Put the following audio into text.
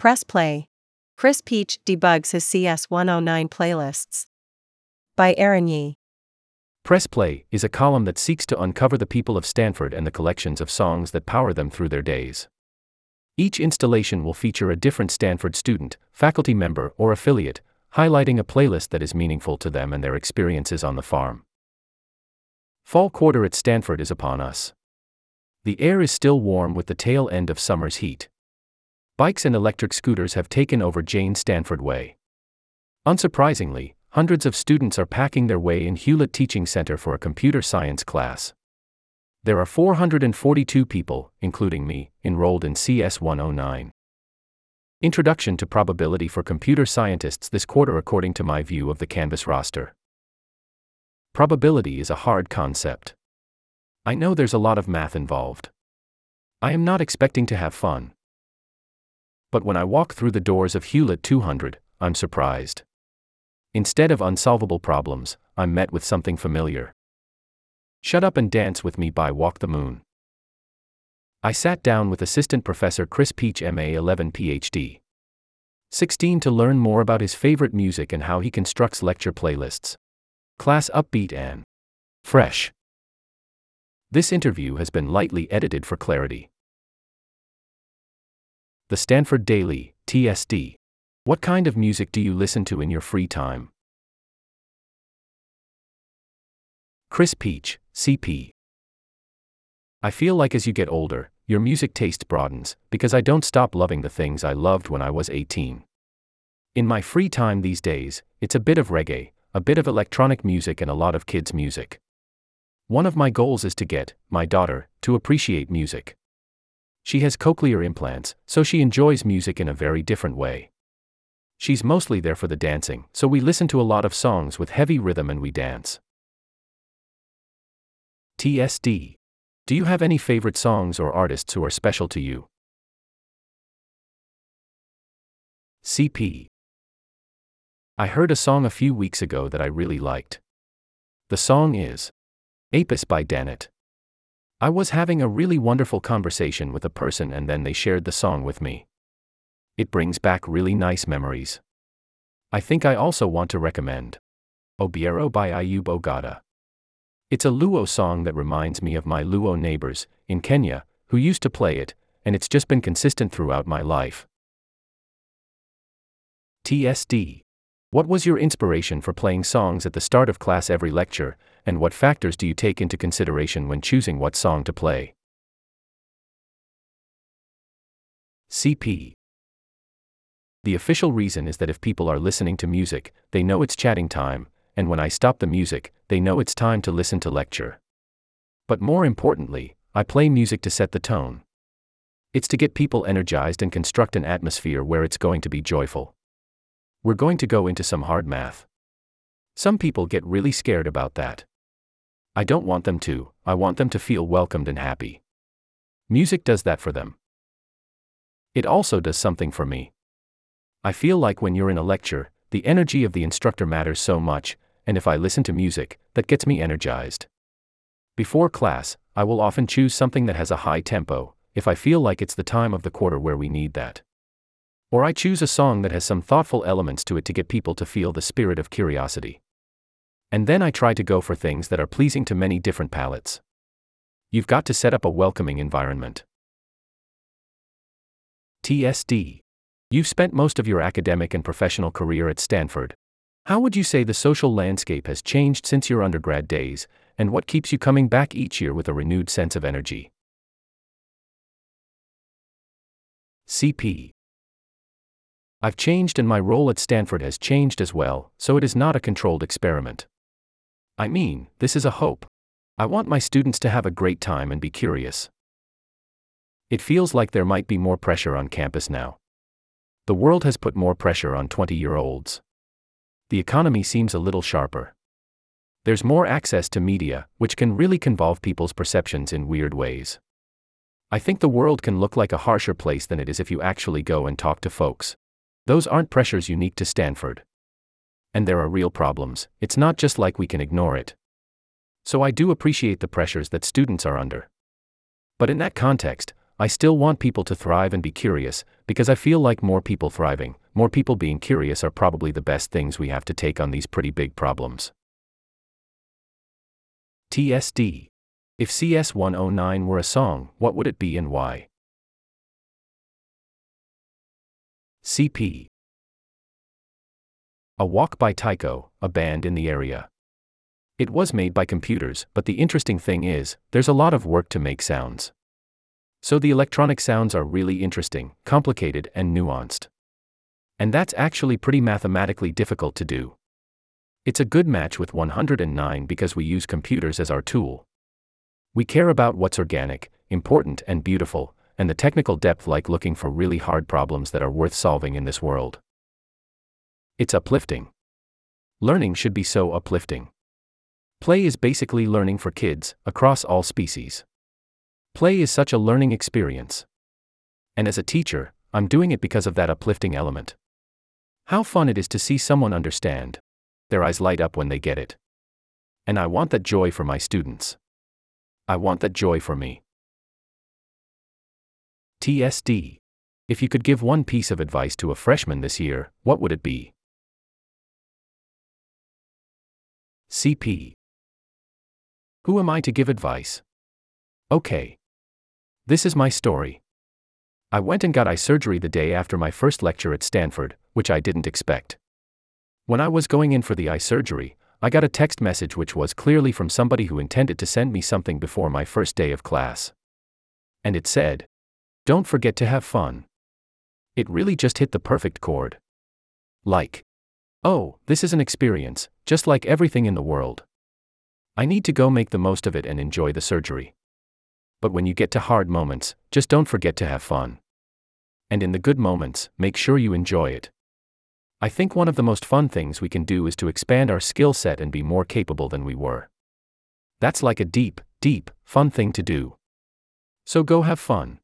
Press play. Chris Piech debugs his CS 109 playlists. By Aaron Yee. Press Play is a column that seeks to uncover the people of Stanford and the collections of songs that power them through their days. Each installation will feature a different Stanford student, faculty member, or affiliate, highlighting a playlist that is meaningful to them and their experiences on the farm. Fall quarter at Stanford is upon us. The air is still warm with the tail end of summer's heat. Bikes and electric scooters have taken over Jane Stanford Way. Unsurprisingly, hundreds of students are packing their way in Hewlett Teaching Center for a computer science class. There are 442 people, including me, enrolled in CS 109. Introduction to Probability for Computer Scientists this quarter, according to my view of the Canvas roster. Probability is a hard concept. I know there's a lot of math involved. I am not expecting to have fun. But when I walk through the doors of Hewlett 200, I'm surprised. Instead of unsolvable problems, I'm met with something familiar. Shut Up and Dance with Me by Walk the Moon. I sat down with Assistant Professor Chris Piech, MA 11 PhD. 16 to learn more about his favorite music and how he constructs lecture playlists. Class upbeat and fresh. This interview has been lightly edited for clarity. The Stanford Daily, TSD. What kind of music do you listen to in your free time? Chris Piech, CP. I feel like as you get older, your music taste broadens, because I don't stop loving the things I loved when I was 18. In my free time these days, it's a bit of reggae, a bit of electronic music, and a lot of kids' music. One of my goals is to get my daughter to appreciate music. She has cochlear implants, so she enjoys music in a very different way. She's mostly there for the dancing, so we listen to a lot of songs with heavy rhythm and we dance. TSD. Do you have any favorite songs or artists who are special to you? CP. I heard a song a few weeks ago that I really liked. The song is Apis by Danet. I was having a really wonderful conversation with a person and then they shared the song with me. It brings back really nice memories. I think I also want to recommend Obiero by Ayub Ogada. It's a Luo song that reminds me of my Luo neighbors in Kenya who used to play it, and it's just been consistent throughout my life. TSD. What was your inspiration for playing songs at the start of class every lecture, and what factors do you take into consideration when choosing what song to play? CP. The official reason is that if people are listening to music, they know it's chatting time, and when I stop the music, they know it's time to listen to lecture. But more importantly, I play music to set the tone. It's to get people energized and construct an atmosphere where it's going to be joyful. We're going to go into some hard math. Some people get really scared about that. I don't want them to, I want them to feel welcomed and happy. Music does that for them. It also does something for me. I feel like when you're in a lecture, the energy of the instructor matters so much, and if I listen to music, that gets me energized. Before class, I will often choose something that has a high tempo, if I feel like it's the time of the quarter where we need that. Or I choose a song that has some thoughtful elements to it to get people to feel the spirit of curiosity. And then I try to go for things that are pleasing to many different palates. You've got to set up a welcoming environment. TSD. You've spent most of your academic and professional career at Stanford. How would you say the social landscape has changed since your undergrad days, and what keeps you coming back each year with a renewed sense of energy? CP. I've changed and my role at Stanford has changed as well, so it is not a controlled experiment. I mean, this is a hope. I want my students to have a great time and be curious. It feels like there might be more pressure on campus now. The world has put more pressure on 20 year olds. The economy seems a little sharper. There's more access to media, which can really convolve people's perceptions in weird ways. I think the world can look like a harsher place than it is if you actually go and talk to folks. Those aren't pressures unique to Stanford and there are real problems, it's not just like we can ignore it. So I do appreciate the pressures that students are under. But in that context, I still want people to thrive and be curious, because I feel like more people thriving, more people being curious are probably the best things we have to take on these pretty big problems. TSD. If CS 109 were a song, what would it be and why? CP. A Walk by Tycho, a band in the area. It was made by computers, but the interesting thing is, there's a lot of work to make sounds. So the electronic sounds are really interesting, complicated, and nuanced. And that's actually pretty mathematically difficult to do. It's a good match with 109 because we use computers as our tool. We care about what's organic, important, and beautiful, and the technical depth like looking for really hard problems that are worth solving in this world. It's uplifting. Learning should be so uplifting. Play is basically learning for kids, across all species. Play is such a learning experience. And as a teacher, I'm doing it because of that uplifting element. How fun it is to see someone understand. Their eyes light up when they get it. And I want that joy for my students. I want that joy for me. TSD. If you could give one piece of advice to a freshman this year, what would it be? CP. Who am I to give advice? Okay. This is my story. I went and got eye surgery the day after my first lecture at Stanford, which I didn't expect. When I was going in for the eye surgery, I got a text message which was clearly from somebody who intended to send me something before my first day of class. And it said, Don't forget to have fun. It really just hit the perfect chord. Like, oh, this is an experience, just like everything in the world. I need to go make the most of it and enjoy the surgery but when you get to hard moments, just don't forget to have fun. And in the good moments, make sure you enjoy it. I think one of the most fun things we can do is to expand our skill set and be more capable than we were. That's like a deep, deep, fun thing to do. So go have fun.